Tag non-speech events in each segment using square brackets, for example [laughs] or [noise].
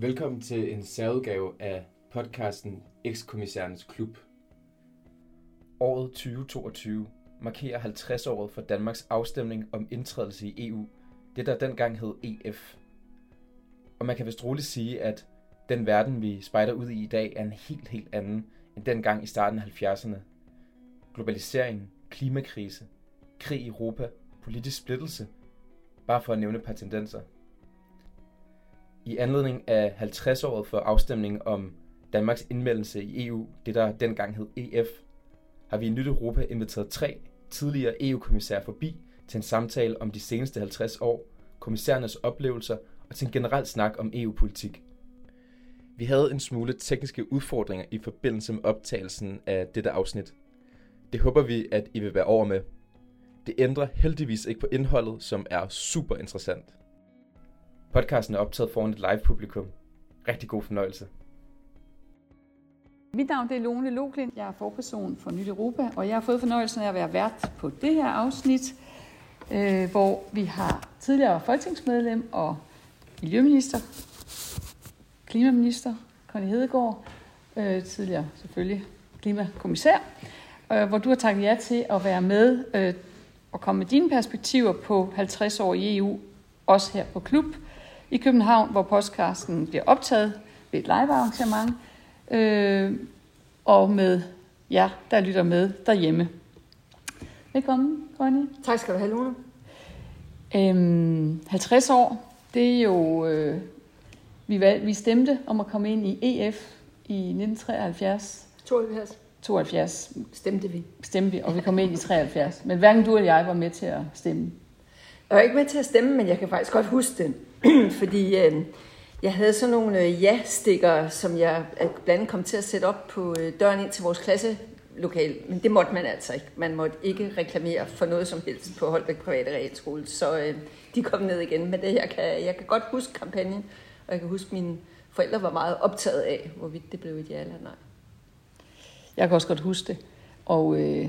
Velkommen til en særudgave af podcasten Ekskommissærens Klub. Året 2022 markerer 50-året for Danmarks afstemning om indtrædelse i EU, det der dengang hed EF. Og man kan vist roligt sige, at den verden, vi spejder ud i i dag, er en helt, helt anden end dengang i starten af 70'erne. Globalisering, klimakrise, krig i Europa, politisk splittelse, bare for at nævne et par tendenser. I anledning af 50-året for afstemningen om Danmarks indmeldelse i EU, det der dengang hed EF, har vi i Nyt Europa inviteret tre tidligere EU-kommissærer forbi til en samtale om de seneste 50 år, kommissærernes oplevelser og til en generel snak om EU-politik. Vi havde en smule tekniske udfordringer i forbindelse med optagelsen af dette afsnit. Det håber vi, at I vil være over med. Det ændrer heldigvis ikke på indholdet, som er super interessant. Podcasten er optaget foran et live-publikum. Rigtig god fornøjelse. Mit navn det er Lone Loklin. Jeg er forperson for Nyt Europa, og jeg har fået fornøjelsen af at være vært på det her afsnit, øh, hvor vi har tidligere folketingsmedlem og miljøminister, klimaminister Conny Hedegaard, øh, tidligere selvfølgelig klimakommissær, øh, hvor du har takket ja til at være med øh, og komme med dine perspektiver på 50 år i EU, også her på Klub i København, hvor podcasten bliver optaget ved et live-arrangement, øh, og med jer, der lytter med derhjemme. Velkommen, Conny. Tak skal du have, Lone. Øhm, 50 år, det er jo... Øh, vi, valg, vi stemte om at komme ind i EF i 1973. 72. 72 Stemte vi. stemte vi, og vi kom ind i 73. Men hverken du eller jeg var med til at stemme. Jeg var ikke med til at stemme, men jeg kan faktisk godt huske det. [clears throat] Fordi øh, jeg havde sådan nogle øh, ja-stikker, som jeg øh, blandt andet kom til at sætte op på øh, døren ind til vores klasselokale. Men det måtte man altså ikke. Man måtte ikke reklamere for noget som helst på Holbæk Private Realskole. Så øh, de kom ned igen. Men det, jeg, kan, jeg kan godt huske kampagnen, og jeg kan huske, at mine forældre var meget optaget af, hvorvidt det blev et ja eller nej. Jeg kan også godt huske det. Og øh,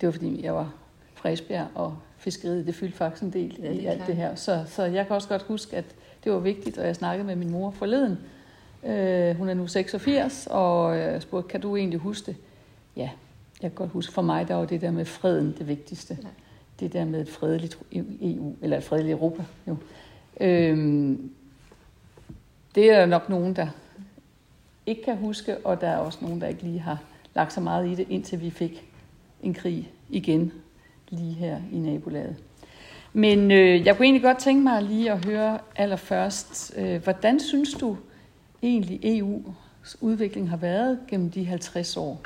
det var fordi, jeg var fra Esbjerg, og fiskeriet, det fyldte faktisk en del Ja, i alt klart. det her. Så, så jeg kan også godt huske, at det var vigtigt, og jeg snakkede med min mor forleden. Øh, hun er nu 86, og jeg spurgte, kan du egentlig huske det? Ja, jeg kan godt huske. For mig, der var det der med freden det vigtigste. Ja. Det der med et fredeligt EU, eller et fredeligt Europa. Jo. Øhm, det er der nok nogen, der ikke kan huske, og der er også nogen, der ikke lige har lagt så meget i det, indtil vi fik en krig igen lige her i nabolaget. Men øh, jeg kunne egentlig godt tænke mig lige at høre allerførst, øh, hvordan synes du egentlig EU's udvikling har været gennem de 50 år?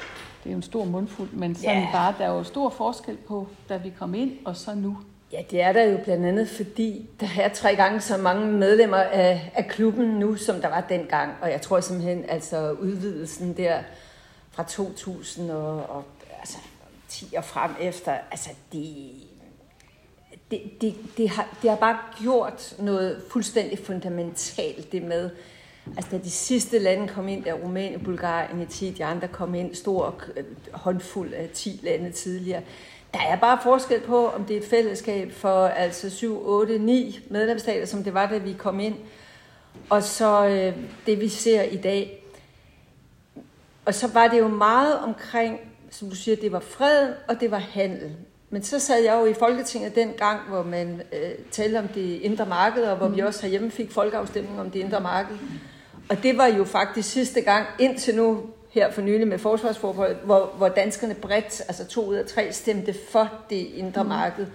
Det er jo en stor mundfuld, men sådan Ja. bare, der er jo stor forskel på, da vi kom ind, og så nu. Ja, det er der jo blandt andet, fordi der er tre gange så mange medlemmer af, af klubben nu, som der var dengang. Og jeg tror simpelthen, altså udvidelsen der fra 2000 og, og altså, 10 og frem efter, altså det, det, det, det, har, det har bare gjort noget fuldstændig fundamentalt, det med, altså da de sidste lande kom ind, der Rumænien, Bulgarien, 10, de andre kom ind, stor øh, håndfuld af 10 lande tidligere, der er bare forskel på, om det er et fællesskab for altså 7, 8, 9 medlemsstater, som det var, da vi kom ind, og så øh, det, vi ser i dag. Og så var det jo meget omkring, som du siger, det var fred, og det var handel. Men så sad jeg jo i Folketinget den gang, hvor man øh, talte om det indre marked, og hvor vi også herhjemme fik folkeafstemning om det indre marked. Og det var jo faktisk sidste gang, indtil nu, her for nylig med forsvarsforbehold, hvor, hvor danskerne bredt, altså to ud af tre, stemte for det indre marked.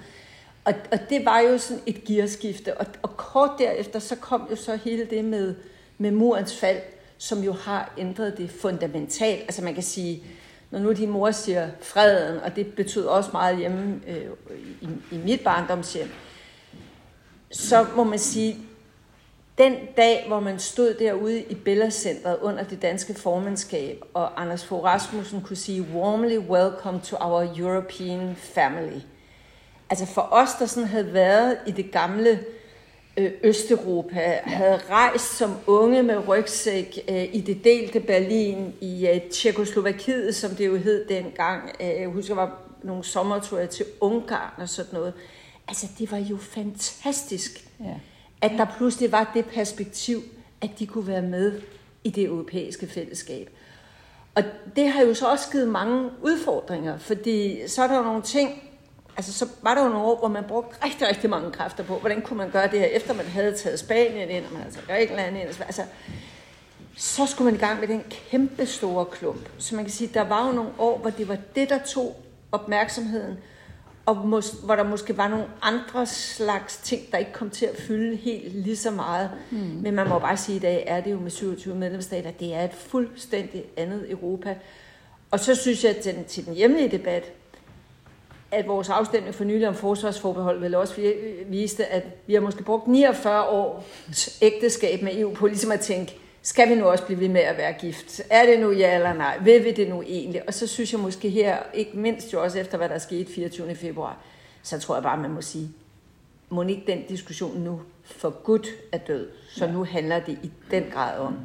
Og, og det var jo sådan et gearskifte. Og, og kort derefter, så kom jo så hele det med, med murens fald, som jo har ændret det fundamentalt. Altså man kan sige, når nu din mor siger freden, og det betød også meget hjemme øh, i, i mit barndomshjem, så må man sige, den dag, hvor man stod derude i Bellacenteret under det danske formandskab, og Anders Fogh Rasmussen kunne sige, warmly welcome to our European family. Altså for os, der sådan havde været i det gamle øh, Østeuropa, havde rejst som unge med rygsæk øh, i det delte Berlin, i øh, Tjekoslovakiet, som det jo hed dengang. Øh, jeg husker, der var nogle sommerture til Ungarn og sådan noget. Altså, det var jo fantastisk, Ja. at der pludselig var det perspektiv, at de kunne være med i det europæiske fællesskab. Og det har jo så også givet mange udfordringer, fordi så er der nogle ting, altså så var der jo nogle år, hvor man brugte rigtig, rigtig mange kræfter på, hvordan kunne man gøre det her, efter man havde taget Spanien ind, og man havde taget Grækenland ind, altså så skulle man i gang med den kæmpe store klump. Så man kan sige, der var jo nogle år, hvor det var det, der tog opmærksomheden, og mås- hvor der måske var nogle andre slags ting, der ikke kom til at fylde helt lige så meget. Mm. Men man må bare sige, at i dag er det jo med 27 medlemsstater, det er et fuldstændig andet Europa. Og så synes jeg, at den, til den hjemlige debat, at vores afstemning for nylig om forsvarsforbehold vel også viste, at vi har måske brugt 49 års ægteskab med EU på ligesom at tænke, skal vi nu også blive ved med at være gift? Er det nu ja eller nej? Vil vi det nu egentlig? Og så synes jeg måske her, ikke mindst jo også efter, hvad der skete 24. februar, så tror jeg bare, man må sige, må ikke den diskussion nu for Gud er død. Så ja. nu handler det i den grad om,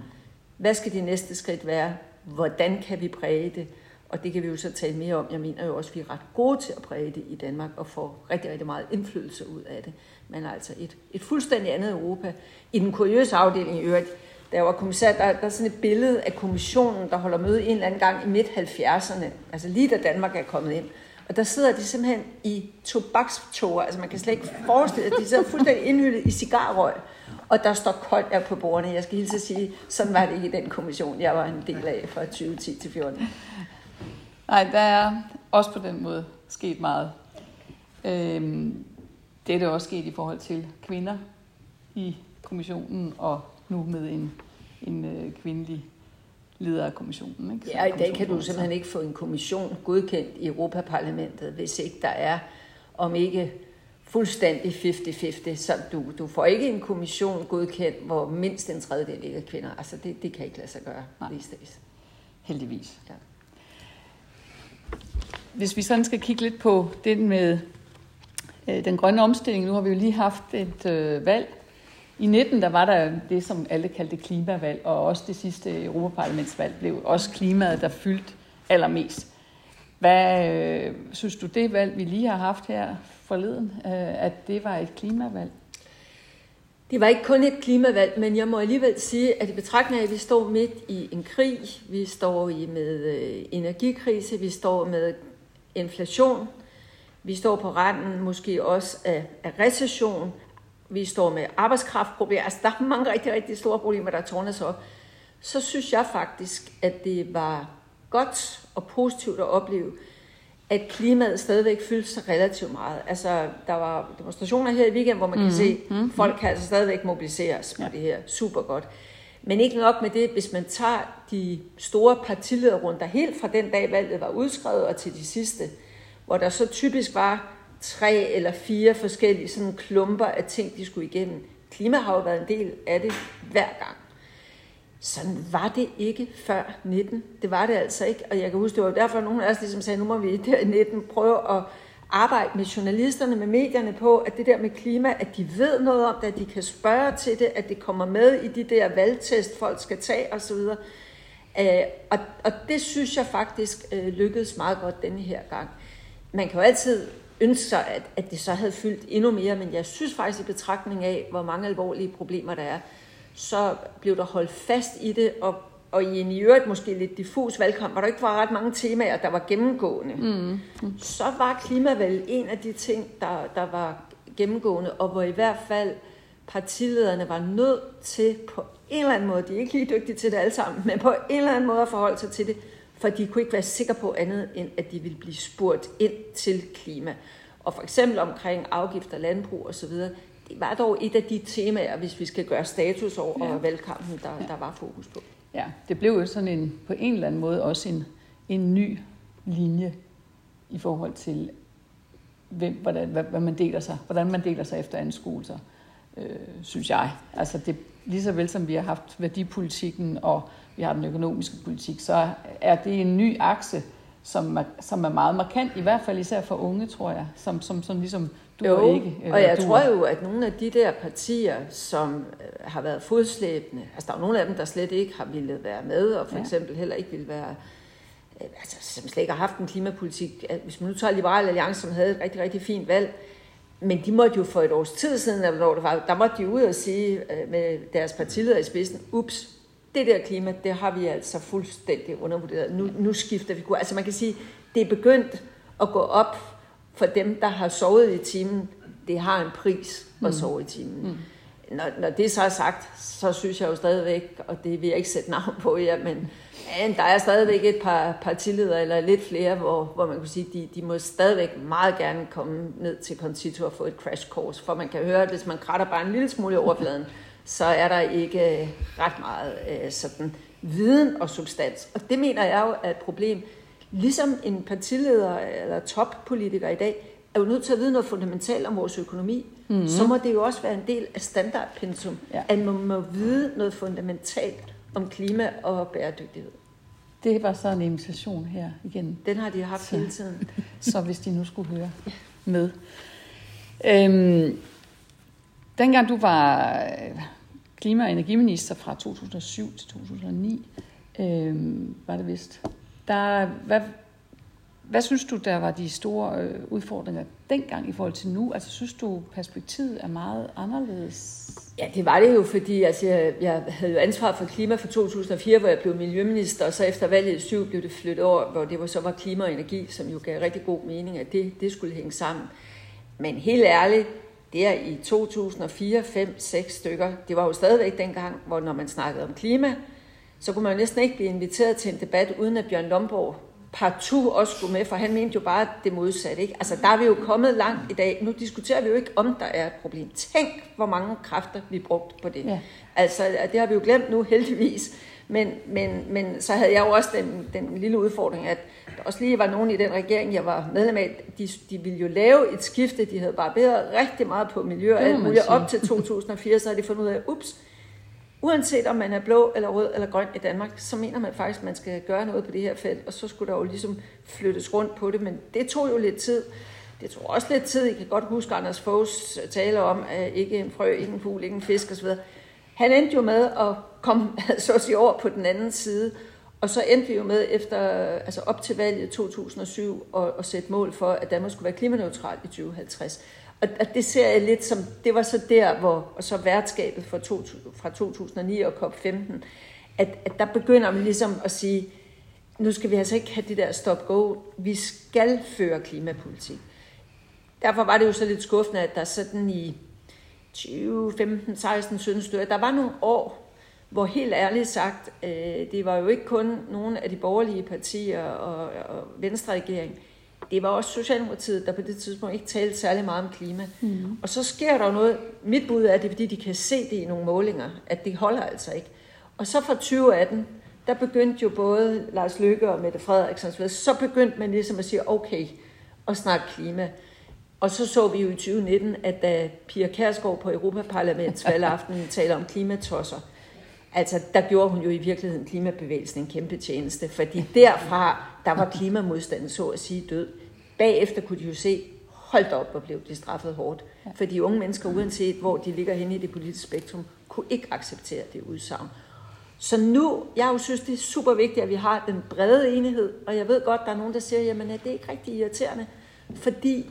hvad skal de næste skridt være? Hvordan kan vi præge det? Og det kan vi jo så tale mere om. Jeg mener jo også, at vi er ret gode til at præge det i Danmark og få rigtig, rigtig meget indflydelse ud af det. Men altså et, et fuldstændig andet Europa. I den kuriøse afdeling i øvrigt, da jeg var kommissær, der, der er sådan et billede af kommissionen, der holder møde en eller anden gang i midt-70'erne, altså lige da Danmark er kommet ind. Og der sidder de simpelthen i tobakstoger, altså man kan slet ikke forestille sig, at de sidder fuldstændig indhyldet i cigarrøg, og der står koldt af på bordene. Jeg skal hilse at sige, sådan var det ikke i den kommission, jeg var en del af fra 2010 til 14. Nej, der er også på den måde sket meget. Øhm, det er det også sket i forhold til kvinder i kommissionen og nu med en, en øh, kvindelig leder af kommissionen. Ikke? ja, i dag kan du simpelthen ikke få en kommission godkendt i Europaparlamentet, hvis ikke der er, om ikke fuldstændig 50-50. Så du, du får ikke en kommission godkendt, hvor mindst en tredjedel ikke er kvinder. Altså det, det kan ikke lade sig gøre Nej. lige stedet. Heldigvis. Ja. Hvis vi sådan skal kigge lidt på det med øh, den grønne omstilling, nu har vi jo lige haft et øh, valg i 19 der var der det, som alle kaldte klimavalg, og også det sidste Europaparlamentsvalg blev også klimaet, der fyldt allermest. Hvad øh, synes du, det valg, vi lige har haft her forleden, øh, at det var et klimavalg? Det var ikke kun et klimavalg, men jeg må alligevel sige, at i betragtning af, at vi står midt i en krig, vi står i med øh, energikrise, vi står med inflation, vi står på randen måske også af, af recession, vi står med arbejdskraftproblemer, altså der er mange rigtig, rigtig store problemer, der tårner sig op, så synes jeg faktisk, at det var godt og positivt at opleve, at klimaet stadigvæk fyldte sig relativt meget. Altså, der var demonstrationer her i weekenden, hvor man kan mm, se, at mm, folk kan altså stadigvæk mobiliseres på ja. det her. Super godt. Men ikke nok med det, hvis man tager de store partilederrunder helt fra den dag, valget var udskrevet og til de sidste, hvor der så typisk var tre eller fire forskellige sådan klumper af ting, de skulle igennem. Klima har jo været en del af det hver gang. Sådan var det ikke før 19. Det var det altså ikke. Og jeg kan huske, det var derfor, at nogen af os ligesom sagde, nu må vi der i 19 prøve at arbejde med journalisterne, med medierne på, at det der med klima, at de ved noget om det, at de kan spørge til det, at det kommer med i de der valgtest, folk skal tage osv. Øh, og, og det synes jeg faktisk øh, lykkedes meget godt denne her gang. Man kan jo altid ønske sig, at, at det så havde fyldt endnu mere, men jeg synes faktisk i betragtning af, hvor mange alvorlige problemer der er, så blev der holdt fast i det, og, og i en i øvrigt måske lidt diffus valgkamp, hvor der ikke var ret mange temaer, der var gennemgående, mm. Mm. så var klimavalg en af de ting, der, der var gennemgående, og hvor i hvert fald partilederne var nødt til på en eller anden måde, de er ikke lige dygtige til det alle sammen, men på en eller anden måde at forholde sig til det, for de kunne ikke være sikre på andet, end at de ville blive spurgt ind til klima. Og for eksempel omkring afgifter, landbrug osv., det var dog et af de temaer, hvis vi skal gøre status over ja. valgkampen, der, der var fokus på. Ja, det blev jo sådan en, på en eller anden måde også en, en ny linje i forhold til, hvem, hvordan, hvad, hvad man deler sig, hvordan man deler sig efter anskuelser, øh, synes jeg. Altså det, lige så vel som vi har haft værdipolitikken og vi har den økonomiske politik, så er det en ny akse, som er, som er meget markant, i hvert fald især for unge, tror jeg, som, som, som ligesom du jo, ikke. og jeg duer. tror jo, at nogle af de der partier, som øh, har været fodslæbende, altså der er nogle af dem, der slet ikke har ville være med, og for ja. eksempel heller ikke ville være, øh, altså som slet ikke har haft en klimapolitik. Hvis man nu tager Liberale Alliance, som havde et rigtig, rigtig fint valg, men de måtte jo for et års tid siden, eller når det var, der måtte de ud og sige øh, med deres partileder i spidsen, ups, det der klima, det har vi altså fuldstændig undervurderet. Nu, nu skifter vi kurs. Altså man kan sige, det er begyndt at gå op for dem, der har sovet i timen. Det har en pris at mm. sove i timen. Mm når, når det så er sagt, så synes jeg jo stadigvæk, og det vil jeg ikke sætte navn på jer, men, der er stadigvæk et par partiledere, eller lidt flere, hvor, hvor man kan sige, de, de må stadigvæk meget gerne komme ned til Concito og få et crash course, for man kan høre, at hvis man kratter bare en lille smule i overfladen, [laughs] så er der ikke ret meget øh, sådan viden og substans. Og det mener jeg jo er et problem. Ligesom en partileder eller toppolitiker i dag, er jo nødt til at vide noget fundamentalt om vores økonomi, mm-hmm. så må det jo også være en del af standardpensum, ja. at man må vide noget fundamentalt om klima og bæredygtighed. Det var så en invitation her igen. Den har de haft så, hele tiden. [laughs] så hvis de nu skulle høre med. Øhm, dengang du var øh, klima- og energiminister fra 2007 til 2009, øhm, var det vist, der, hvad, hvad synes du, der var de store øh, udfordringer dengang i forhold til nu? Altså synes du, perspektivet er meget anderledes? Ja, det var det jo, fordi altså, jeg, jeg havde jo ansvar for klima for 2004, hvor jeg blev miljøminister, og så efter valget i 7 blev det flyttet over, hvor det var, så var klima og energi, som jo gav rigtig god mening, at det, det skulle hænge sammen. Men helt ærligt, der i 2004, 5, 6 stykker, det var jo stadigvæk dengang, hvor når man snakkede om klima, så kunne man jo næsten ikke blive inviteret til en debat, uden at Bjørn Lomborg partout også skulle med, for han mente jo bare det modsatte. Ikke? Altså, der er vi jo kommet langt i dag. Nu diskuterer vi jo ikke, om der er et problem. Tænk, hvor mange kræfter vi brugt på det. Ja. Altså, det har vi jo glemt nu, heldigvis. Men, men, men så havde jeg jo også den, den lille udfordring, at der også lige var nogen i den regering, jeg var medlem af, de, de ville jo lave et skifte, de havde bare bedre rigtig meget på miljø og alt muligt. Op til [laughs] 2004, så havde de fundet ud af, ups, uanset om man er blå eller rød eller grøn i Danmark, så mener man faktisk, at man skal gøre noget på det her felt, og så skulle der jo ligesom flyttes rundt på det, men det tog jo lidt tid. Det tog også lidt tid. I kan godt huske Anders Foghs øh, tale om, at ikke en frø, ikke en fugl, ikke en fisk osv. Han endte jo med at komme [laughs] så at sige, over på den anden side, og så endte vi jo med efter, altså op til valget 2007 at, at sætte mål for, at Danmark skulle være klimaneutral i 2050. Og, og det ser jeg lidt som, det var så der, hvor og så værtskabet fra, to, fra 2009 og COP15, at, at der begynder man ligesom at sige, nu skal vi altså ikke have det der stop-go, vi skal føre klimapolitik. Derfor var det jo så lidt skuffende, at der sådan i 20, 15, 16, 17 stykker, der var nogle år, hvor helt ærligt sagt, øh, det var jo ikke kun nogle af de borgerlige partier og, og Venstre-regeringen, det var også Socialdemokratiet, der på det tidspunkt ikke talte særlig meget om klima. Mm. Og så sker der noget. Mit bud er, at det er, fordi de kan se det i nogle målinger, at det holder altså ikke. Og så fra 2018, der begyndte jo både Lars Løkke og Mette Frederiksen, så begyndte man ligesom at sige, okay, og snakke klima. Og så så vi jo i 2019, at da Pia Kærsgaard på Europaparlaments valgaften [laughs] taler om klimatosser, altså der gjorde hun jo i virkeligheden klimabevægelsen en kæmpe tjeneste, fordi derfra, der var klimamodstanden så at sige død. Bagefter kunne de jo se, holdt op og blev de straffet hårdt. For de unge mennesker, uanset hvor de ligger henne i det politiske spektrum, kunne ikke acceptere det udsagn. Så nu, jeg jo synes, det er super vigtigt, at vi har den brede enighed, og jeg ved godt, der er nogen, der siger, jamen er det ikke rigtig irriterende, fordi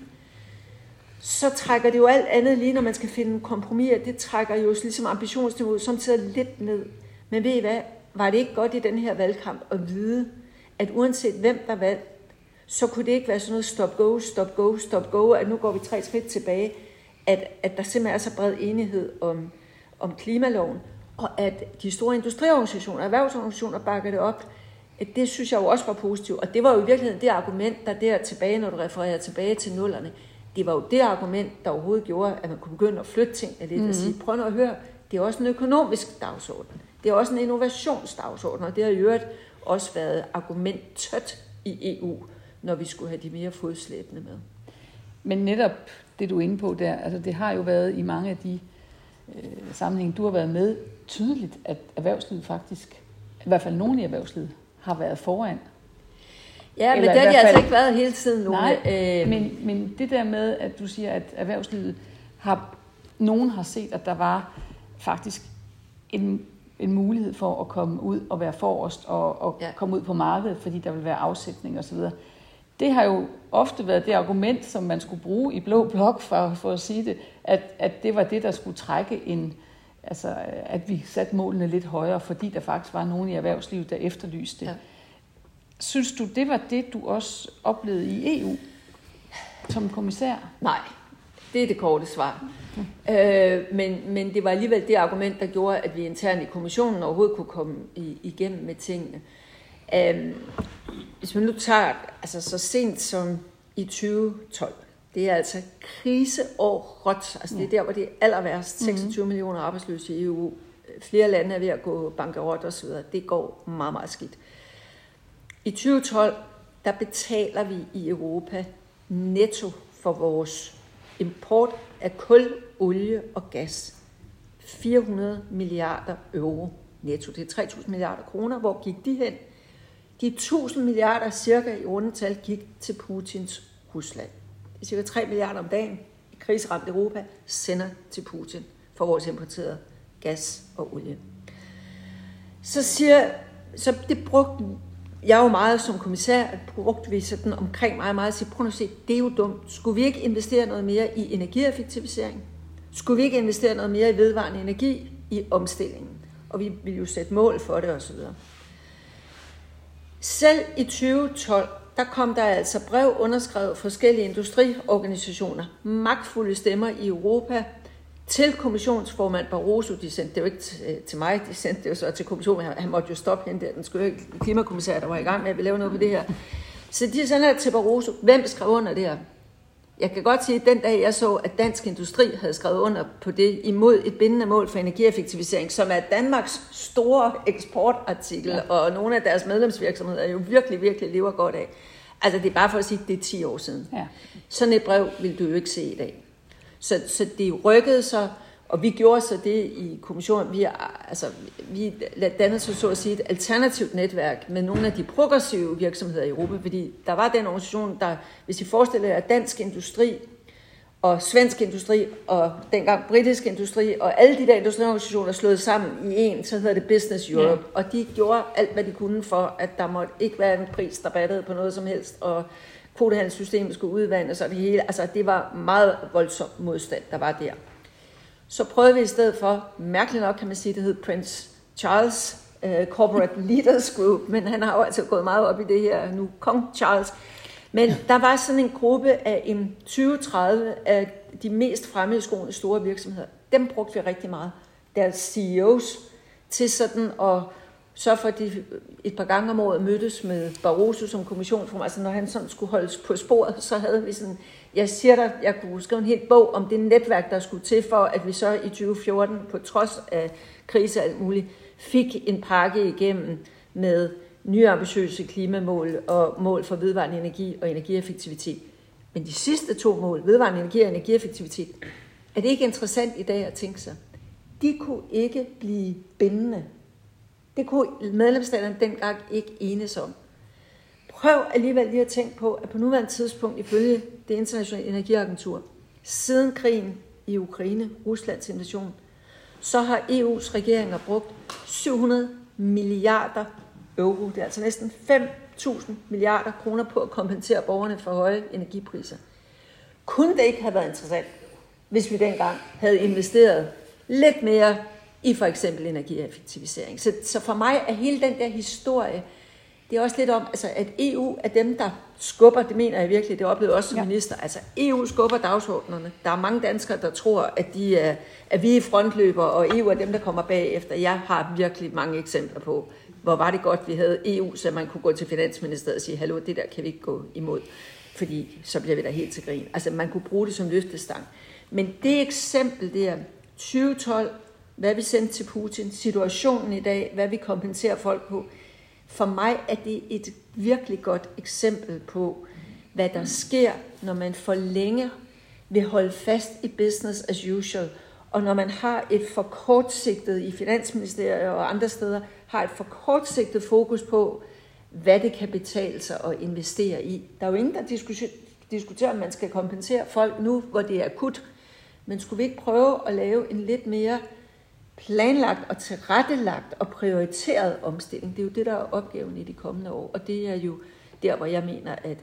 så trækker det jo alt andet lige, når man skal finde kompromis, det trækker jo ligesom ambitionsniveauet samtidig lidt ned. Men ved I hvad, var det ikke godt i den her valgkamp at vide, at uanset hvem der valgte, så kunne det ikke være sådan noget stop-go, stop-go, stop-go, at nu går vi tre skridt tilbage, at, at der simpelthen er så bred enighed om, om klimaloven, og at de store industriorganisationer, erhvervsorganisationer bakker det op. At det synes jeg jo også var positivt, og det var jo i virkeligheden det argument, der der tilbage, når du refererer tilbage til nullerne, det var jo det argument, der overhovedet gjorde, at man kunne begynde at flytte ting lidt mm-hmm. og sige, prøv nu at høre, det er også en økonomisk dagsorden. Det er også en innovationsdagsorden, og det har i øvrigt også været argumentet i EU, når vi skulle have de mere fodslæbende med. Men netop det, du er inde på der, altså det har jo været i mange af de øh, sammenhænge, du har været med, tydeligt, at erhvervslivet faktisk, i hvert fald nogen i erhvervslivet, har været foran. Ja, men det har de altså ikke været hele tiden. Nogle, Nej, øh... men, men det der med, at du siger, at erhvervslivet har, nogen har set, at der var faktisk en en mulighed for at komme ud og være forrest og, og ja. komme ud på markedet, fordi der vil være afsætning osv. det har jo ofte været det argument, som man skulle bruge i Blå Blok for, for at sige det, at, at det var det, der skulle trække en, altså at vi satte målene lidt højere, fordi der faktisk var nogen i erhvervslivet, der efterlyste det. Ja. Synes du, det var det, du også oplevede i EU som kommissær? Nej, det er det korte svar. Øh, men, men det var alligevel det argument, der gjorde, at vi internt i kommissionen overhovedet kunne komme i, igennem med tingene. Øh, hvis man nu tager, altså så sent som i 2012, det er altså kriseår råt, altså det er der, hvor det er aller værst, 26 mm-hmm. millioner arbejdsløse i EU, flere lande er ved at gå bankerot osv., det går meget, meget skidt. I 2012, der betaler vi i Europa netto for vores import af kul, olie og gas 400 milliarder euro netto. Det er 3.000 milliarder kroner. Hvor gik de hen? De 1000 milliarder cirka i rundetal gik til Putins Rusland. Det er cirka 3 milliarder om dagen i krigsramt Europa sender til Putin for vores importerede gas og olie. Så siger, så det brugte jeg jo meget som kommissær, at brugte vi sådan omkring mig meget at sige, prøv at se, det er jo dumt. Skulle vi ikke investere noget mere i energieffektivisering? Skulle vi ikke investere noget mere i vedvarende energi i omstillingen? Og vi vil jo sætte mål for det osv. Selv i 2012, der kom der altså brev underskrevet forskellige industriorganisationer, magtfulde stemmer i Europa, til kommissionsformand Barroso, de sendte det jo ikke til mig, de sendte det jo så til kommissionen, han måtte jo stoppe hende der, den skøre klimakommissær, der var i gang med at lave noget på det her. Så de sender det til Barroso. Hvem skrev under det her? Jeg kan godt sige, at den dag jeg så, at Dansk Industri havde skrevet under på det imod et bindende mål for energieffektivisering, som er Danmarks store eksportartikel, ja. og nogle af deres medlemsvirksomheder jo virkelig, virkelig lever godt af. Altså det er bare for at sige, at det er 10 år siden. Ja. Sådan et brev vil du jo ikke se i dag. Så, så det rykkede sig, og vi gjorde så det i kommissionen. Vi, altså, vi dannede så, så at sige et alternativt netværk med nogle af de progressive virksomheder i Europa, fordi der var den organisation, der, hvis I forestiller jer, dansk industri og svensk industri og dengang britisk industri og alle de der industriorganisationer slået sammen i en, så hedder det Business Europe. Ja. Og de gjorde alt, hvad de kunne for, at der måtte ikke være en pris, der battede på noget som helst, og kvotehandelssystemet skulle udvandes og det hele. Altså, det var meget voldsom modstand, der var der. Så prøvede vi i stedet for, mærkeligt nok kan man sige, det hed Prince Charles uh, Corporate Leaders Group, men han har jo altså gået meget op i det her nu, Kong Charles. Men der var sådan en gruppe af en 20-30 af de mest fremmedskoende store virksomheder. Dem brugte vi rigtig meget. Deres CEOs til sådan at så for de et par gange om året mødtes med Barroso som kommissionsformand. Altså når han sådan skulle holdes på sporet, så havde vi sådan, jeg siger dig, jeg kunne skrive en helt bog om det netværk, der skulle til for, at vi så i 2014, på trods af krise og alt muligt, fik en pakke igennem med nye ambitiøse klimamål og mål for vedvarende energi og energieffektivitet. Men de sidste to mål, vedvarende energi og energieffektivitet, er det ikke interessant i dag at tænke sig? De kunne ikke blive bindende det kunne medlemsstaterne dengang ikke enes om. Prøv alligevel lige at tænke på, at på nuværende tidspunkt, ifølge det internationale energiagentur, siden krigen i Ukraine, Ruslands invasion, så har EU's regeringer brugt 700 milliarder euro. Det er altså næsten 5.000 milliarder kroner på at kompensere borgerne for høje energipriser. Kunne det ikke have været interessant, hvis vi dengang havde investeret lidt mere i for eksempel energieffektivisering. Så, så for mig er hele den der historie, det er også lidt om, altså, at EU er dem, der skubber, det mener jeg virkelig, det oplevede også som ja. minister, altså EU skubber dagsordnerne. Der er mange danskere, der tror, at, de er, at vi er frontløber, og EU er dem, der kommer bagefter. Jeg har virkelig mange eksempler på, hvor var det godt, vi havde EU, så man kunne gå til Finansministeriet og sige, hallo, det der kan vi ikke gå imod, fordi så bliver vi da helt til grin. Altså man kunne bruge det som løftestang. Men det eksempel der, 2012, hvad vi sendte til Putin, situationen i dag, hvad vi kompenserer folk på. For mig er det et virkelig godt eksempel på, hvad der sker, når man for længe vil holde fast i business as usual, og når man har et for kortsigtet i Finansministeriet og andre steder, har et for kortsigtet fokus på, hvad det kan betale sig at investere i. Der er jo ingen, der diskuterer, om man skal kompensere folk nu, hvor det er akut. Men skulle vi ikke prøve at lave en lidt mere planlagt og tilrettelagt og prioriteret omstilling. Det er jo det, der er opgaven i de kommende år. Og det er jo der, hvor jeg mener, at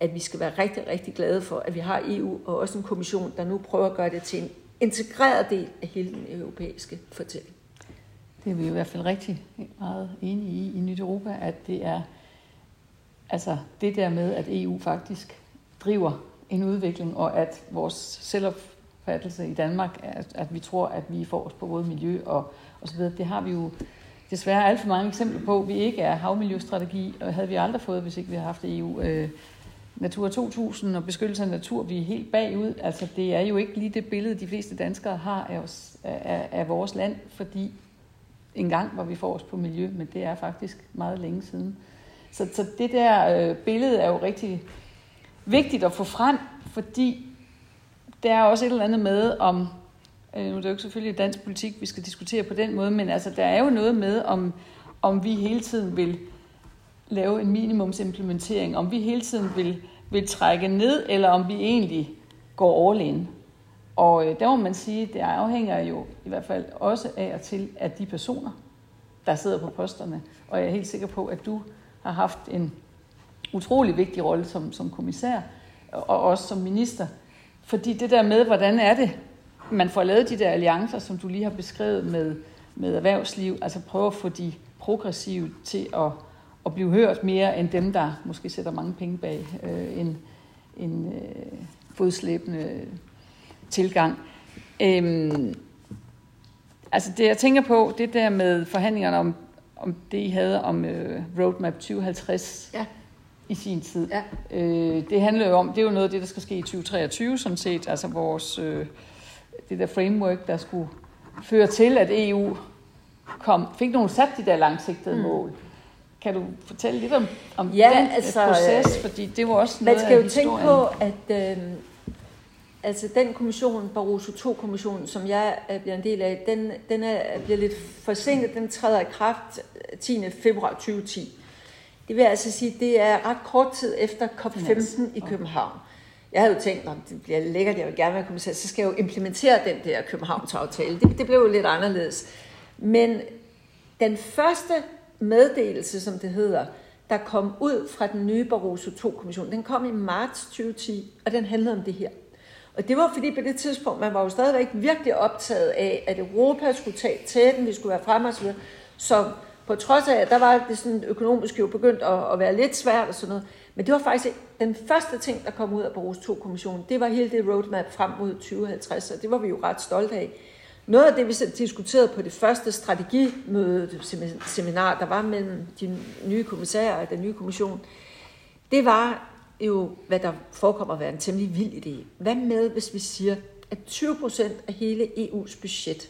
at vi skal være rigtig, rigtig glade for, at vi har EU og også en kommission, der nu prøver at gøre det til en integreret del af hele den europæiske fortælling. Det er vi i hvert fald rigtig meget enige i i Nyt Europa, at det er altså det der med, at EU faktisk driver en udvikling, og at vores selvop opfattelse i Danmark, at, at vi tror, at vi får os på både miljø og, og så videre, det har vi jo desværre alt for mange eksempler på. Vi ikke er havmiljøstrategi, og havde vi aldrig fået, hvis ikke vi havde haft EU. Øh, Natur 2000 og beskyttelse af natur, vi er helt bagud. Altså, det er jo ikke lige det billede, de fleste danskere har af, os, af, af vores land, fordi engang var vi forrest på miljø, men det er faktisk meget længe siden. Så, så det der øh, billede er jo rigtig vigtigt at få frem, fordi der er også et eller andet med om, øh, nu er det jo ikke selvfølgelig dansk politik, vi skal diskutere på den måde, men altså der er jo noget med, om, om vi hele tiden vil lave en minimumsimplementering, om vi hele tiden vil, vil trække ned, eller om vi egentlig går all in. Og øh, der må man sige, det afhænger jo i hvert fald også af og til, at de personer, der sidder på posterne, og jeg er helt sikker på, at du har haft en utrolig vigtig rolle som, som kommissær, og også som minister. Fordi det der med, hvordan er det, man får lavet de der alliancer, som du lige har beskrevet med, med erhvervsliv, altså prøve at få de progressive til at, at blive hørt mere end dem, der måske sætter mange penge bag øh, en, en øh, fodslæbende tilgang. Øhm, altså det, jeg tænker på, det der med forhandlingerne om, om det, I havde om øh, Roadmap 2050 ja i sin tid. Ja. Øh, det handler jo om, det er jo noget af det, der skal ske i 2023, sådan set, altså vores, øh, det der framework, der skulle føre til, at EU kom, fik nogle sat de der langsigtede mm. mål. Kan du fortælle lidt om, om ja, den altså, proces? Øh, Fordi det var også noget Man skal jo tænke på, at øh, altså den kommission, Barroso 2-kommissionen, som jeg bliver en del af, den, den er, bliver lidt forsinket. Den træder i kraft 10. februar 2010. Det vil altså sige, det er ret kort tid efter COP15 i København. Jeg havde jo tænkt, at det bliver lækkert, jeg vil gerne være kommissær, så skal jeg jo implementere den der Københavns aftale. Det, det blev jo lidt anderledes. Men den første meddelelse, som det hedder, der kom ud fra den nye Barroso 2-kommission, den kom i marts 2010, og den handlede om det her. Og det var fordi på det tidspunkt, man var jo stadigvæk virkelig optaget af, at Europa skulle tage tæten, vi skulle være fremme og så videre. Så på trods af, at der var det sådan økonomisk jo begyndt at, at være lidt svært og sådan noget, men det var faktisk den første ting, der kom ud af Boros 2-kommissionen, det var hele det roadmap frem mod 2050, og det var vi jo ret stolte af. Noget af det, vi diskuterede på det første strategimøde, seminar, der var mellem de nye kommissærer og den nye kommission, det var jo, hvad der forekommer at være en temmelig vild idé. Hvad med, hvis vi siger, at 20 procent af hele EU's budget,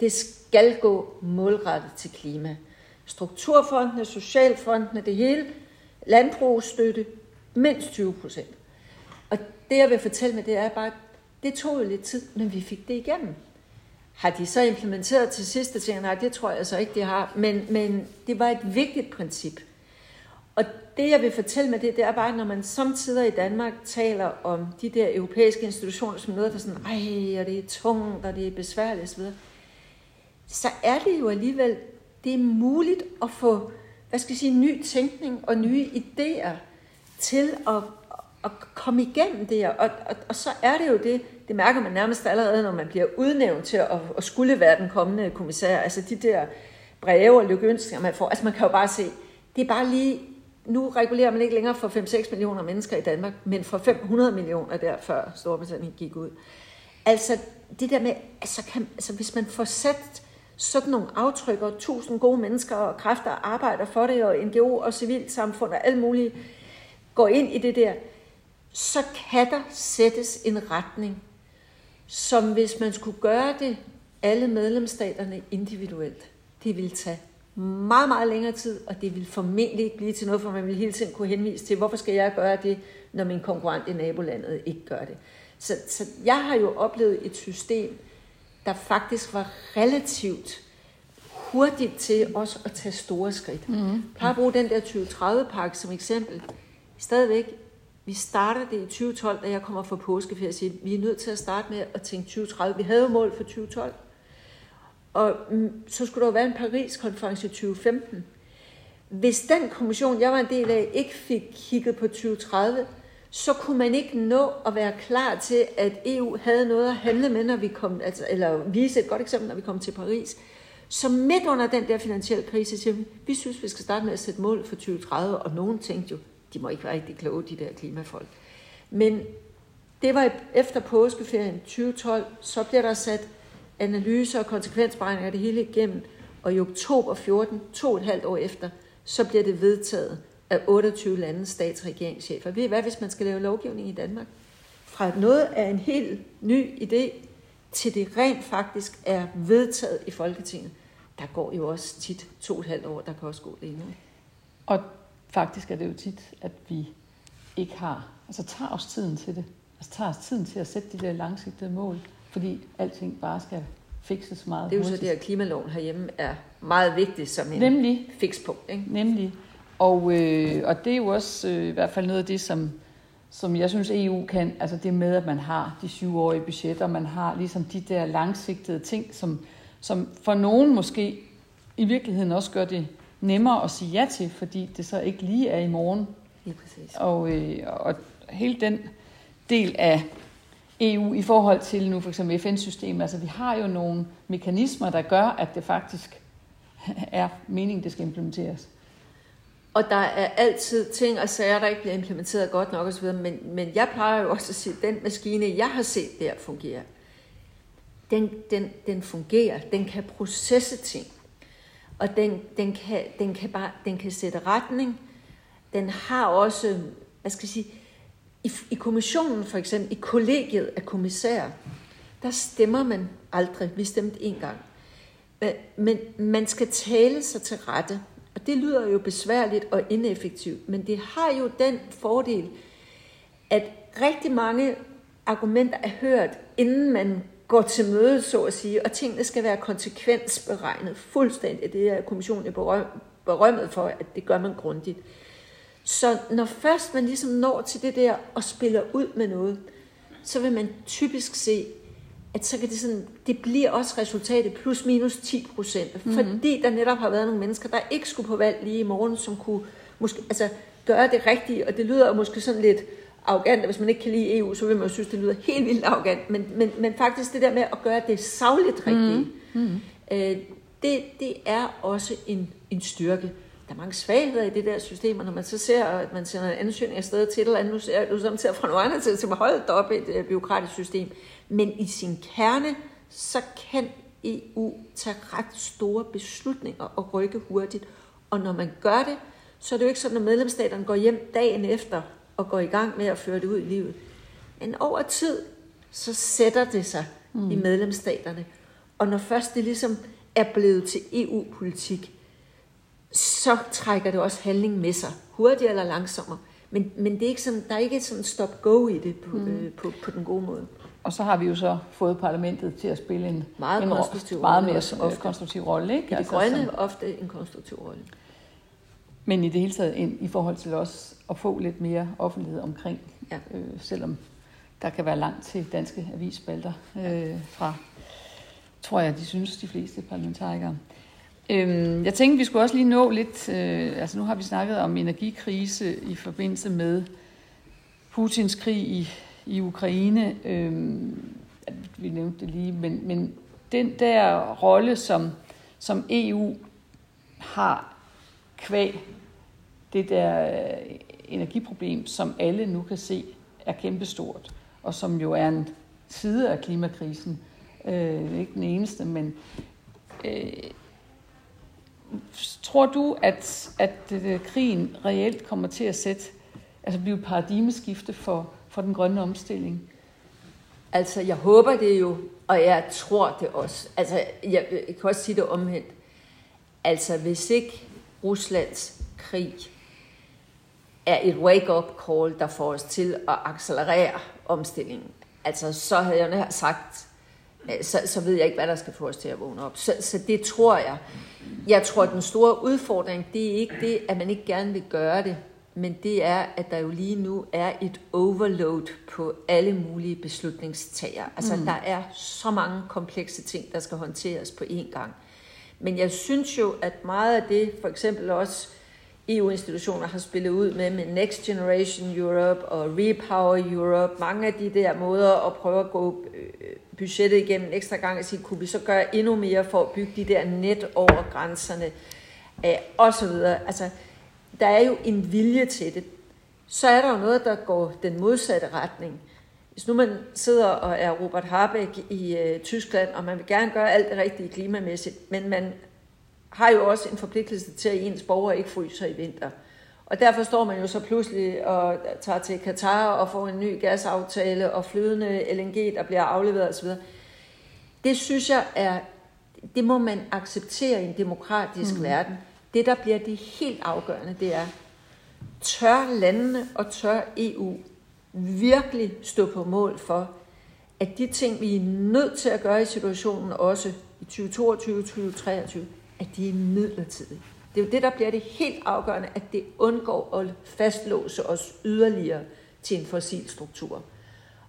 det skal gå målrettet til klima. Strukturfondene, socialfondene, det hele, landbrugsstøtte, mindst 20 procent. Og det, jeg vil fortælle med, det er bare, det tog jo lidt tid, men vi fik det igennem. Har de så implementeret til sidste ting? Nej, det tror jeg så ikke, de har. Men, men det var et vigtigt princip. Og det, jeg vil fortælle med det, det er bare, når man samtidig i Danmark taler om de der europæiske institutioner som noget, der er sådan, ej, og det er tungt, og det er besværligt osv., så er det jo alligevel, det er muligt at få, hvad skal jeg sige, ny tænkning og nye idéer til at, at komme igennem det Og, og, og så er det jo det, det mærker man nærmest allerede, når man bliver udnævnt til at, at skulle være den kommende kommissær. Altså de der breve og lykønskninger, man får. Altså man kan jo bare se, det er bare lige nu regulerer man ikke længere for 5-6 millioner mennesker i Danmark, men for 500 millioner der, før Storbritannien gik ud. Altså det der med, altså, kan, altså hvis man får sat sådan nogle aftryk, og tusind gode mennesker og kræfter arbejder for det, og NGO og civilsamfund og alt muligt går ind i det der, så kan der sættes en retning, som hvis man skulle gøre det alle medlemsstaterne individuelt, det vil tage meget, meget længere tid, og det vil formentlig ikke blive til noget, for man vil hele tiden kunne henvise til, hvorfor skal jeg gøre det, når min konkurrent i nabolandet ikke gør det. Så, så jeg har jo oplevet et system, der faktisk var relativt hurtigt til også at tage store skridt. Mm. Jeg plejer at bruge den der 2030-pakke som eksempel. Stadigvæk, vi starter det i 2012, da jeg kommer fra påskeferie og siger, vi er nødt til at starte med at tænke 2030. Vi havde jo mål for 2012. Og mm, så skulle der jo være en Paris-konference i 2015. Hvis den kommission, jeg var en del af, ikke fik kigget på 2030, så kunne man ikke nå at være klar til, at EU havde noget at handle med, når vi kom, altså, eller vise et godt eksempel, når vi kom til Paris. Så midt under den der finansielle krise siger vi, vi synes, vi skal starte med at sætte mål for 2030, og nogen tænkte jo, de må ikke være rigtig kloge, de der klimafolk. Men det var efter påskeferien 2012, så bliver der sat analyser og konsekvensberegninger det hele igennem, og i oktober 14, to og et halvt år efter, så bliver det vedtaget af 28 landes statsregeringschefer. Ved I hvad, hvis man skal lave lovgivning i Danmark? Fra noget af en helt ny idé, til det rent faktisk er vedtaget i Folketinget, der går jo også tit to og et halvt år, der kan også gå længere. Og faktisk er det jo tit, at vi ikke har, altså tager os tiden til det. Altså tager os tiden til at sætte de der langsigtede mål, fordi alting bare skal fikses meget Det er jo så det, at klimaloven herhjemme er meget vigtigt som en Nemlig. fikspunkt. Ikke? Nemlig. Og, øh, og det er jo også øh, i hvert fald noget af det, som, som jeg synes EU kan, altså det med, at man har de syvårige budgetter, man har ligesom de der langsigtede ting, som, som for nogen måske i virkeligheden også gør det nemmere at sige ja til, fordi det så ikke lige er i morgen. Lige præcis. Og, øh, og hele den del af EU i forhold til nu for eksempel FN-systemet, altså vi har jo nogle mekanismer, der gør, at det faktisk [laughs] er meningen, det skal implementeres. Og der er altid ting og sager, der ikke bliver implementeret godt nok osv., men, men jeg plejer jo også at sige, at den maskine, jeg har set der fungere, den, den, den fungerer, den kan processe ting, og den, den, kan, den, kan bare, den kan sætte retning, den har også, hvad skal jeg sige, i, i kommissionen for eksempel, i kollegiet af kommissærer, der stemmer man aldrig. Vi stemte en gang. Men man skal tale sig til rette. Og det lyder jo besværligt og ineffektivt, men det har jo den fordel, at rigtig mange argumenter er hørt, inden man går til møde, så at sige, og tingene skal være konsekvensberegnet fuldstændig. Det er kommissionen berømmet for, at det gør man grundigt. Så når først man ligesom når til det der og spiller ud med noget, så vil man typisk se, at så kan det sådan, det bliver også resultatet plus minus 10 procent. Mm-hmm. Fordi der netop har været nogle mennesker, der ikke skulle på valg lige i morgen, som kunne måske, altså, gøre det rigtige, og det lyder måske sådan lidt arrogant, og hvis man ikke kan lide EU, så vil man jo synes, det lyder helt vildt arrogant, men, men, men faktisk det der med at gøre det savligt rigtige, mm-hmm. øh, det, det er også en, en styrke der er mange svagheder i det der system, og når man så ser, at man sender en ansøgning afsted til et eller andet, nu ser du samtidig fra nogle andre til, til at holde op et uh, byråkratisk system. Men i sin kerne, så kan EU tage ret store beslutninger og rykke hurtigt. Og når man gør det, så er det jo ikke sådan, at medlemsstaterne går hjem dagen efter og går i gang med at føre det ud i livet. Men over tid, så sætter det sig mm. i medlemsstaterne. Og når først det ligesom er blevet til EU-politik, så trækker det også handling med sig, hurtigere eller langsommere. Men, men det er ikke sådan, der er ikke sådan stop-go i det på, mm. øh, på, på den gode måde. Og så har vi jo så fået parlamentet til at spille en meget, en konstruktiv, meget mere ofte. konstruktiv rolle. Ikke? I det altså, grønne som, ofte en konstruktiv rolle. Men i det hele taget en, i forhold til også at få lidt mere offentlighed omkring, ja. øh, selvom der kan være langt til danske avisspalter øh, fra, tror jeg, de synes, de fleste parlamentarikere. Øhm, jeg tænkte, vi skulle også lige nå lidt, øh, altså nu har vi snakket om energikrise i forbindelse med Putins krig i, i Ukraine. Øh, vi nævnte det lige, men, men den der rolle, som, som EU har kvæg, det der øh, energiproblem, som alle nu kan se er kæmpestort, og som jo er en side af klimakrisen. Øh, ikke den eneste, men øh, Tror du, at, at øh, krigen reelt kommer til at sætte, altså blive et paradigmeskifte for, for den grønne omstilling? Altså, jeg håber det jo, og jeg tror det også. Altså, jeg, jeg kan også sige det omvendt. Altså, hvis ikke Ruslands krig er et wake-up call, der får os til at accelerere omstillingen, altså, så havde jeg sagt, øh, så, så ved jeg ikke, hvad der skal få os til at vågne op. Så, så det tror jeg. Jeg tror, at den store udfordring, det er ikke det, at man ikke gerne vil gøre det, men det er, at der jo lige nu er et overload på alle mulige beslutningstager. Altså, mm. der er så mange komplekse ting, der skal håndteres på én gang. Men jeg synes jo, at meget af det, for eksempel også EU-institutioner har spillet ud med, med Next Generation Europe og Repower Europe, mange af de der måder at prøve at gå øh, budgettet igennem en ekstra gang og sige, kunne vi så gøre endnu mere for at bygge de der net over grænserne, øh, og så videre. Altså, der er jo en vilje til det. Så er der jo noget, der går den modsatte retning. Hvis nu man sidder og er Robert Habeck i øh, Tyskland, og man vil gerne gøre alt det rigtige klimamæssigt, men man har jo også en forpligtelse til, at ens borgere ikke fryser i vinter. Og derfor står man jo så pludselig og tager til Katar og får en ny gasaftale og flydende LNG, der bliver afleveret osv. Det synes jeg er, det må man acceptere i en demokratisk mm. verden. Det, der bliver det helt afgørende, det er, tør landene og tør EU virkelig stå på mål for, at de ting, vi er nødt til at gøre i situationen også i 2022-2023, at de er midlertidige. Det er jo det, der bliver det helt afgørende, at det undgår at fastlåse os yderligere til en fossil struktur.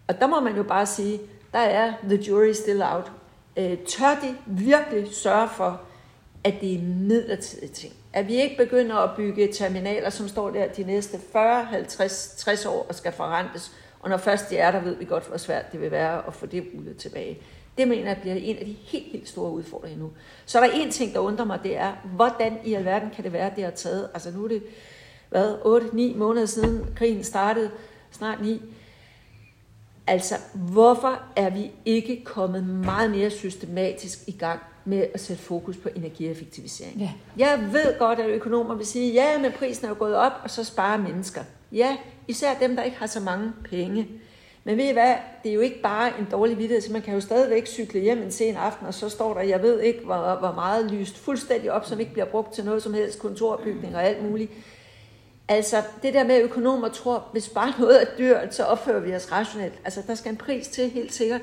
Og der må man jo bare sige, der er the jury still out. Øh, tør de virkelig sørge for, at det er midlertidige ting? At vi ikke begynder at bygge terminaler, som står der de næste 40, 50, 60 år og skal forrentes, og når først de er der, ved vi godt, hvor svært det vil være at få det rullet tilbage. Det mener jeg bliver en af de helt, helt store udfordringer nu. Så er der en ting, der undrer mig, det er, hvordan i alverden kan det være, det har taget, altså nu er det, hvad, 8-9 måneder siden krigen startede, snart 9. Altså, hvorfor er vi ikke kommet meget mere systematisk i gang med at sætte fokus på energieffektivisering? Ja. Jeg ved godt, at økonomer vil sige, ja, men prisen er jo gået op, og så sparer mennesker. Ja, især dem, der ikke har så mange penge. Men ved I hvad, det er jo ikke bare en dårlig vidtighed, så man kan jo stadigvæk cykle hjem en sen aften, og så står der, jeg ved ikke, hvor, hvor meget lyst fuldstændig op, som ikke bliver brugt til noget som helst, kontorbygning og alt muligt. Altså, det der med, at økonomer tror, hvis bare [laughs] noget er dyrt, så opfører vi os rationelt. Altså, der skal en pris til, helt sikkert.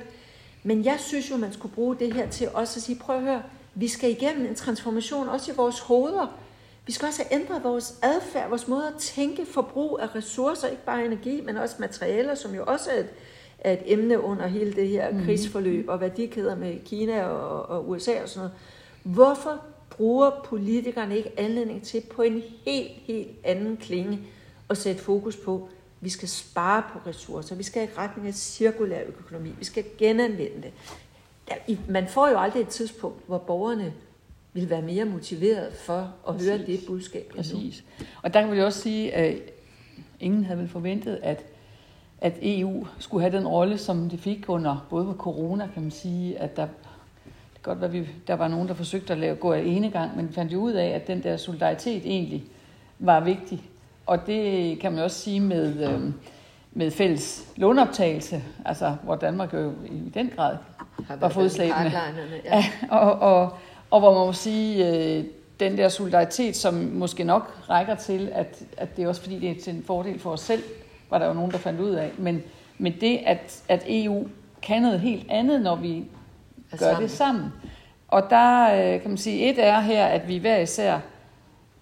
Men jeg synes jo, man skulle bruge det her til også at sige, prøv at høre, vi skal igennem en transformation, også i vores hoveder. Vi skal også have ændret vores adfærd, vores måde at tænke forbrug af ressourcer, ikke bare energi, men også materialer, som jo også er et, er et emne under hele det her mm. krigsforløb og værdikæder med Kina og, og USA og sådan noget. Hvorfor bruger politikerne ikke anledning til på en helt, helt anden klinge at sætte fokus på, vi skal spare på ressourcer, vi skal i retning af cirkulær økonomi, vi skal genanvende det. Man får jo aldrig et tidspunkt, hvor borgerne vil være mere motiveret for at Præcis. høre det budskab. Præcis. Og der kan vi også sige, at ingen havde vel forventet, at, at EU skulle have den rolle, som det fik under både på corona, kan man sige, at der godt være, vi, der var nogen, der forsøgte at lave, gå af ene gang, men fandt jo ud af, at den der solidaritet egentlig var vigtig. Og det kan man også sige med, øh, med fælles lånoptagelse, altså hvor Danmark jo i den grad var fodslæbende. Ja. [laughs] ja. og, og, og hvor man må sige, øh, den der solidaritet, som måske nok rækker til, at, at det er også fordi, det er til en fordel for os selv, var der jo nogen, der fandt ud af. Men, men det, at, at EU kan noget helt andet, når vi gør sammen. det sammen. Og der øh, kan man sige, et er her, at vi hver især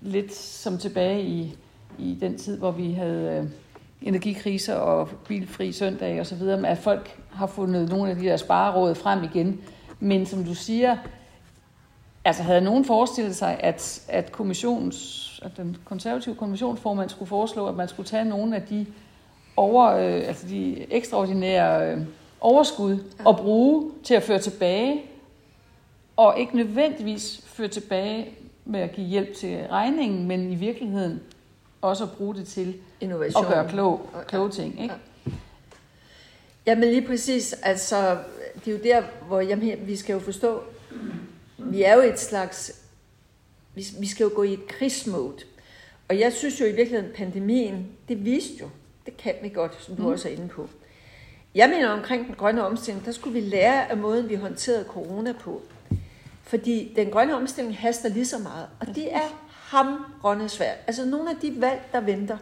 lidt som tilbage i, i den tid, hvor vi havde øh, energikriser og bilfri søndag og så videre, at folk har fundet nogle af de der spareråd frem igen. Men som du siger, Altså havde nogen forestillet sig, at, at, kommissions, at den konservative kommissionsformand skulle foreslå, at man skulle tage nogle af de, over, øh, altså de ekstraordinære øh, overskud og bruge til at føre tilbage, og ikke nødvendigvis føre tilbage med at give hjælp til regningen, men i virkeligheden også at bruge det til Innovation. at gøre klog, kloge ting. Ikke? Ja. men lige præcis. Altså, det er jo der, hvor jamen, vi skal jo forstå, vi er jo et slags, vi, vi skal jo gå i et krigsmode. Og jeg synes jo i virkeligheden, pandemien, det viste jo, det kan vi godt, som du mm. også er inde på. Jeg mener omkring den grønne omstilling, der skulle vi lære af måden, vi håndterede corona på. Fordi den grønne omstilling haster lige så meget, og det er hamrende svært. Altså nogle af de valg, der venter,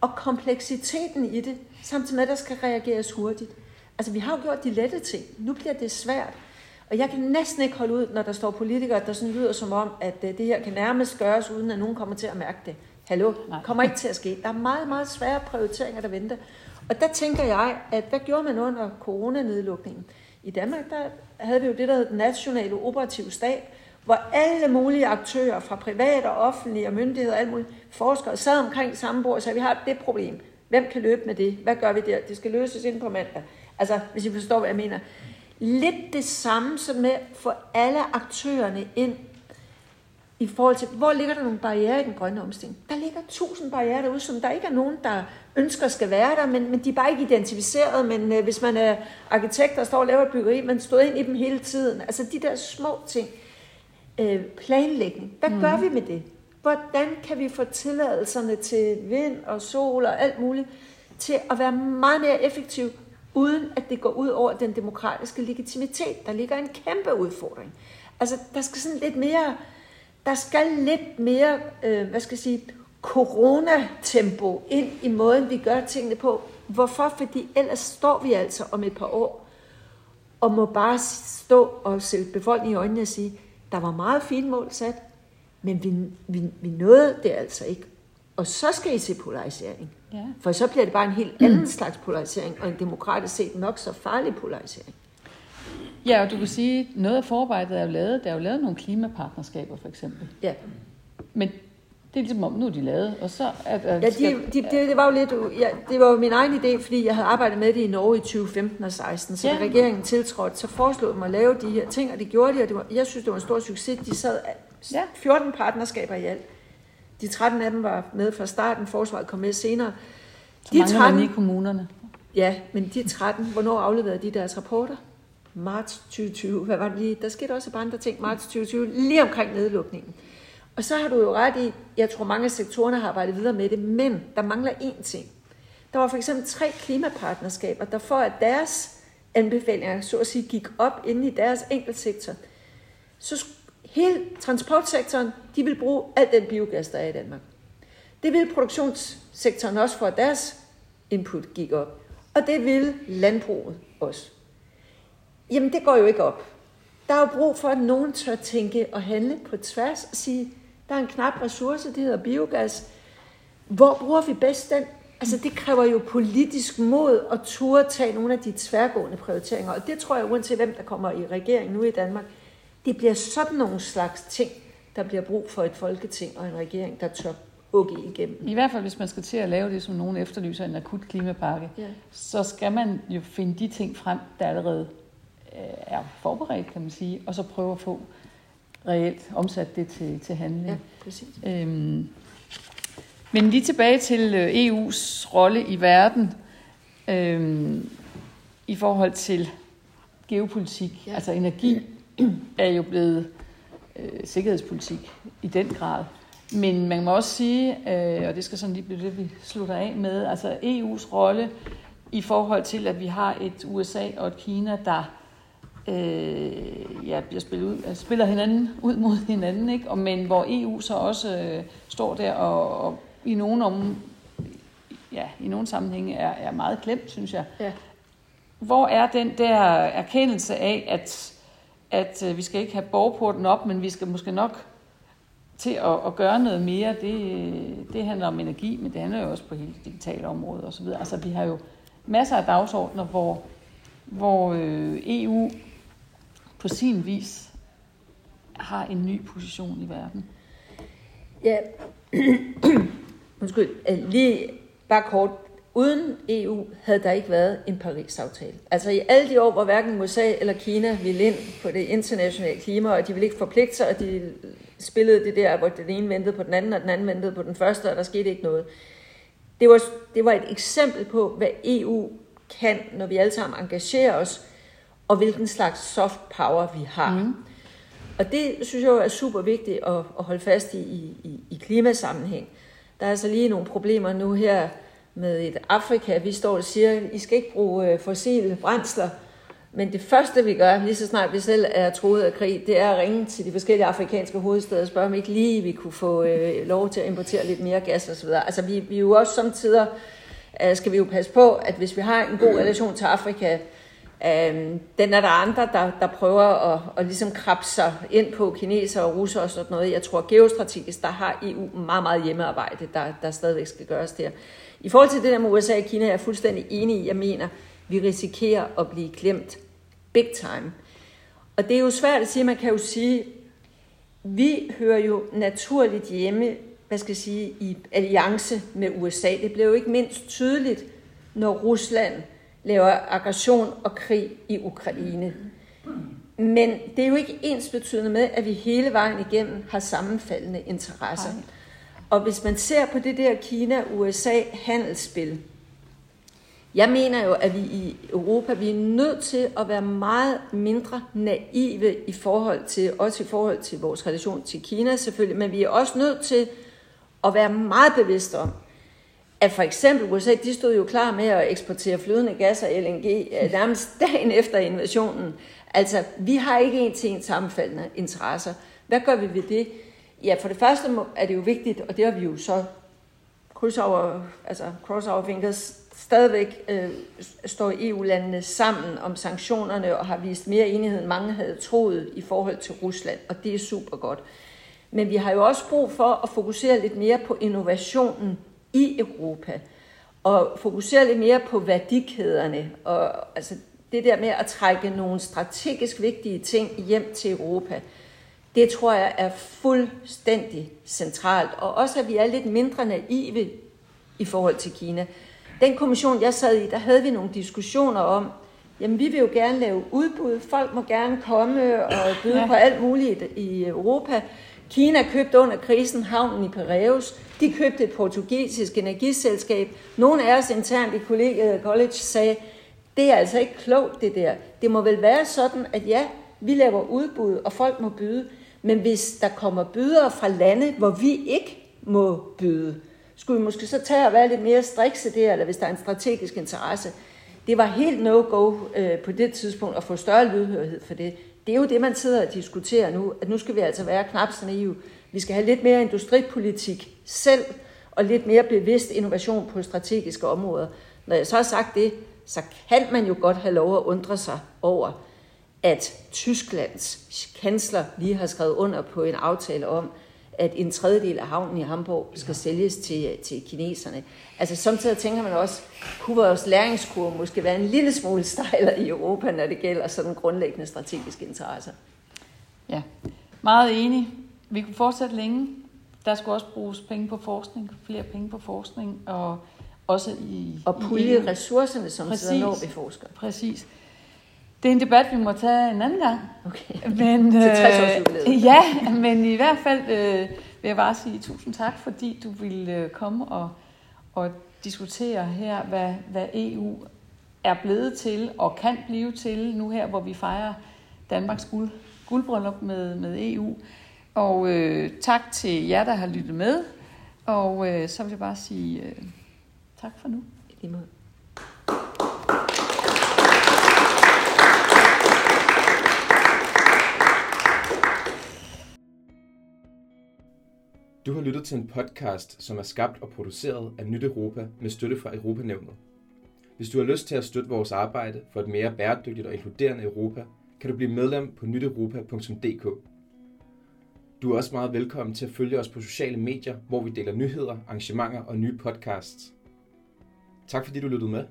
og kompleksiteten i det, samtidig med, at der skal reageres hurtigt. Altså vi har jo gjort de lette ting, nu bliver det svært. Og jeg kan næsten ikke holde ud, når der står politikere, der sådan lyder som om, at øh, det her kan nærmest gøres, uden at nogen kommer til at mærke det. Hallo, Nej. kommer ikke til at ske. Der er meget, meget svære prioriteringer, der venter. Og der tænker jeg, at hvad gjorde man under coronanedlukningen? I Danmark, der havde vi jo det, der hed den nationale operative stab, hvor alle mulige aktører fra private og offentlige og myndigheder og alle mulige forskere sad omkring samme bord og sagde, vi har det problem. Hvem kan løbe med det? Hvad gør vi der? Det skal løses ind på mandag. Altså, hvis I forstår, hvad jeg mener. Lidt det samme som med at få alle aktørerne ind i forhold til, hvor ligger der nogle barriere i den grønne omstilling? Der ligger tusind barriere derude, som der ikke er nogen, der ønsker skal være der, men, men de er bare ikke identificeret. Men øh, hvis man er arkitekt, der står og laver et byggeri, man står ind i dem hele tiden. Altså de der små ting. Øh, planlægning. Hvad mm. gør vi med det? Hvordan kan vi få tilladelserne til vind og sol og alt muligt til at være meget mere effektiv, uden at det går ud over den demokratiske legitimitet? Der ligger en kæmpe udfordring. Altså, der skal sådan lidt mere, der skal lidt mere, øh, hvad skal jeg sige, coronatempo ind i måden, vi gør tingene på. Hvorfor? Fordi ellers står vi altså om et par år og må bare stå og se befolkningen i øjnene og sige, der var meget fine mål sat, men vi, vi, vi nåede det altså ikke. Og så skal I se polarisering. Ja. For så bliver det bare en helt anden slags polarisering, og en demokratisk set nok så farlig polarisering. Ja, og du kan sige, at noget af forarbejdet er jo lavet. Der er jo lavet nogle klimapartnerskaber, for eksempel. Ja. Men det er ligesom om, nu er de lavet, og så... Er, er, ja, de, de, det, det var jo lidt... Ja, det var jo min egen idé, fordi jeg havde arbejdet med det i Norge i 2015 og 16, så ja. da regeringen tiltrådte, så foreslog de at lave de her ting, og det gjorde de, og det var, jeg synes, det var en stor succes. De sad ja. 14 partnerskaber i alt. De 13 af dem var med fra starten, forsvaret kom med senere. Så de 13, i kommunerne. Ja, men de 13, hvornår afleverede de deres rapporter? Marts 2020. Hvad var det lige? Der skete også et par andre ting. Marts 2020, lige omkring nedlukningen. Og så har du jo ret i, jeg tror mange af sektorerne har arbejdet videre med det, men der mangler én ting. Der var for eksempel tre klimapartnerskaber, der for at deres anbefalinger så at sige gik op inde i deres enkeltsektor, så hele transportsektoren, de vil bruge al den biogas, der er i Danmark. Det vil produktionssektoren også for, at deres input gik op. Og det vil landbruget også. Jamen, det går jo ikke op. Der er jo brug for, at nogen tør tænke og handle på tværs og sige, der er en knap ressource, det hedder biogas. Hvor bruger vi bedst den? Altså det kræver jo politisk mod at turde tage nogle af de tværgående prioriteringer. Og det tror jeg, uanset hvem der kommer i regeringen nu i Danmark, det bliver sådan nogle slags ting, der bliver brug for et folketing og en regering, der tør hugge igennem. I hvert fald, hvis man skal til at lave det, som nogen efterlyser, en akut klimapakke, ja. så skal man jo finde de ting frem, der allerede er forberedt, kan man sige, og så prøve at få reelt omsat det til, til handling. Ja, præcis. Øhm, men lige tilbage til øh, EU's rolle i verden øhm, i forhold til geopolitik. Ja. Altså energi er jo blevet øh, sikkerhedspolitik i den grad. Men man må også sige, øh, og det skal sådan lige blive det, vi slutter af med, altså EU's rolle i forhold til, at vi har et USA og et Kina, der øh, ja, bliver spillet ud, altså spiller hinanden ud mod hinanden, ikke? Og, men hvor EU så også øh, står der og, og i nogle om, ja, i nogle sammenhænge er, er meget glemt, synes jeg. Ja. Hvor er den der erkendelse af, at, at øh, vi skal ikke have borgporten op, men vi skal måske nok til at, at gøre noget mere, det, det handler om energi, men det handler jo også på hele det digitale område osv. Altså vi har jo masser af dagsordner, hvor, hvor øh, EU på sin vis har en ny position i verden. Ja, [clears throat] undskyld, øh, lige bare kort. Uden EU havde der ikke været en Paris-aftale. Altså i alle de år, hvor hverken USA eller Kina ville ind på det internationale klima, og de ville ikke forpligte sig, og de spillede det der, hvor den ene ventede på den anden, og den anden ventede på den første, og der skete ikke noget. Det var, det var et eksempel på, hvad EU kan, når vi alle sammen engagerer os, og hvilken slags soft power vi har. Mm. Og det synes jeg jo er super vigtigt at, at holde fast i, i, i klimasammenhæng. Der er altså lige nogle problemer nu her med et Afrika. Vi står og siger, I skal ikke bruge øh, fossile brændsler. Men det første, vi gør, lige så snart vi selv er troet af krig, det er at ringe til de forskellige afrikanske hovedsteder og spørge, om ikke lige vi kunne få øh, lov til at importere lidt mere gas osv. Altså vi, vi er jo også samtidig, øh, skal vi jo passe på, at hvis vi har en god relation til Afrika, Øhm, den er der andre, der, der prøver at, at ligesom krabbe sig ind på kineser og russer og sådan noget. Jeg tror geostrategisk, der har EU meget, meget hjemmearbejde, der, der stadigvæk skal gøres der. I forhold til det der med USA og Kina, er jeg fuldstændig enig i. Jeg mener, vi risikerer at blive klemt big time. Og det er jo svært at sige, man kan jo sige, vi hører jo naturligt hjemme, hvad skal jeg sige, i alliance med USA. Det blev jo ikke mindst tydeligt, når Rusland laver aggression og krig i Ukraine. Men det er jo ikke ens betydende med, at vi hele vejen igennem har sammenfaldende interesser. Og hvis man ser på det der Kina-USA-handelsspil, jeg mener jo, at vi i Europa vi er nødt til at være meget mindre naive i forhold til, også i forhold til vores relation til Kina selvfølgelig, men vi er også nødt til at være meget bevidste om, at for eksempel USA, de stod jo klar med at eksportere flydende gas og LNG nærmest [laughs] dagen efter invasionen. Altså, vi har ikke en til en sammenfaldende interesser. Hvad gør vi ved det? Ja, for det første er det jo vigtigt, og det har vi jo så kryds over, altså cross over fingers, stadigvæk øh, står EU-landene sammen om sanktionerne og har vist mere enighed, end mange havde troet i forhold til Rusland, og det er super godt. Men vi har jo også brug for at fokusere lidt mere på innovationen i Europa, og fokusere lidt mere på værdikæderne, og altså det der med at trække nogle strategisk vigtige ting hjem til Europa, det tror jeg er fuldstændig centralt. Og også at vi er lidt mindre naive i forhold til Kina. Den kommission, jeg sad i, der havde vi nogle diskussioner om, jamen vi vil jo gerne lave udbud, folk må gerne komme og byde ja. på alt muligt i Europa. Kina købte under krisen havnen i Piraeus. De købte et portugisisk energiselskab. Nogle af os internt i kollegiet college sagde, det er altså ikke klogt det der. Det må vel være sådan, at ja, vi laver udbud, og folk må byde. Men hvis der kommer bydere fra lande, hvor vi ikke må byde, skulle vi måske så tage og være lidt mere strikse der, eller hvis der er en strategisk interesse. Det var helt no-go øh, på det tidspunkt at få større lydhørighed for det. Det er jo det, man sidder og diskuterer nu, at nu skal vi altså være knap så naive. Vi skal have lidt mere industripolitik selv, og lidt mere bevidst innovation på strategiske områder. Når jeg så har sagt det, så kan man jo godt have lov at undre sig over, at Tysklands kansler lige har skrevet under på en aftale om, at en tredjedel af havnen i Hamburg skal ja. sælges til, til kineserne. Altså samtidig tænker man også, kunne vores læringskurve måske være en lille smule stejler i Europa, når det gælder sådan grundlæggende strategiske interesser? Ja, meget enig. Vi kunne fortsætte længe. Der skulle også bruges penge på forskning, flere penge på forskning, og også i... Og pulje ressourcerne, som præcis, sidder når vi forsker. Præcis. Det er en debat, vi må tage en anden gang. Okay. [laughs] Men, Til 60 øh, [laughs] Ja, men i hvert fald øh, vil jeg bare sige tusind tak, fordi du ville øh, komme og, og diskutere her, hvad, hvad EU er blevet til og kan blive til nu her, hvor vi fejrer Danmarks guld, guldbryllup med, med EU. Og øh, tak til jer, der har lyttet med. Og øh, så vil jeg bare sige øh, tak for nu. I måde. Du har lyttet til en podcast, som er skabt og produceret af Nyt Europa med støtte fra Europanævnet. Hvis du har lyst til at støtte vores arbejde for et mere bæredygtigt og inkluderende Europa, kan du blive medlem på nyteuropa.dk. Du er også meget velkommen til at følge os på sociale medier, hvor vi deler nyheder, arrangementer og nye podcasts. Tak fordi du lyttede med.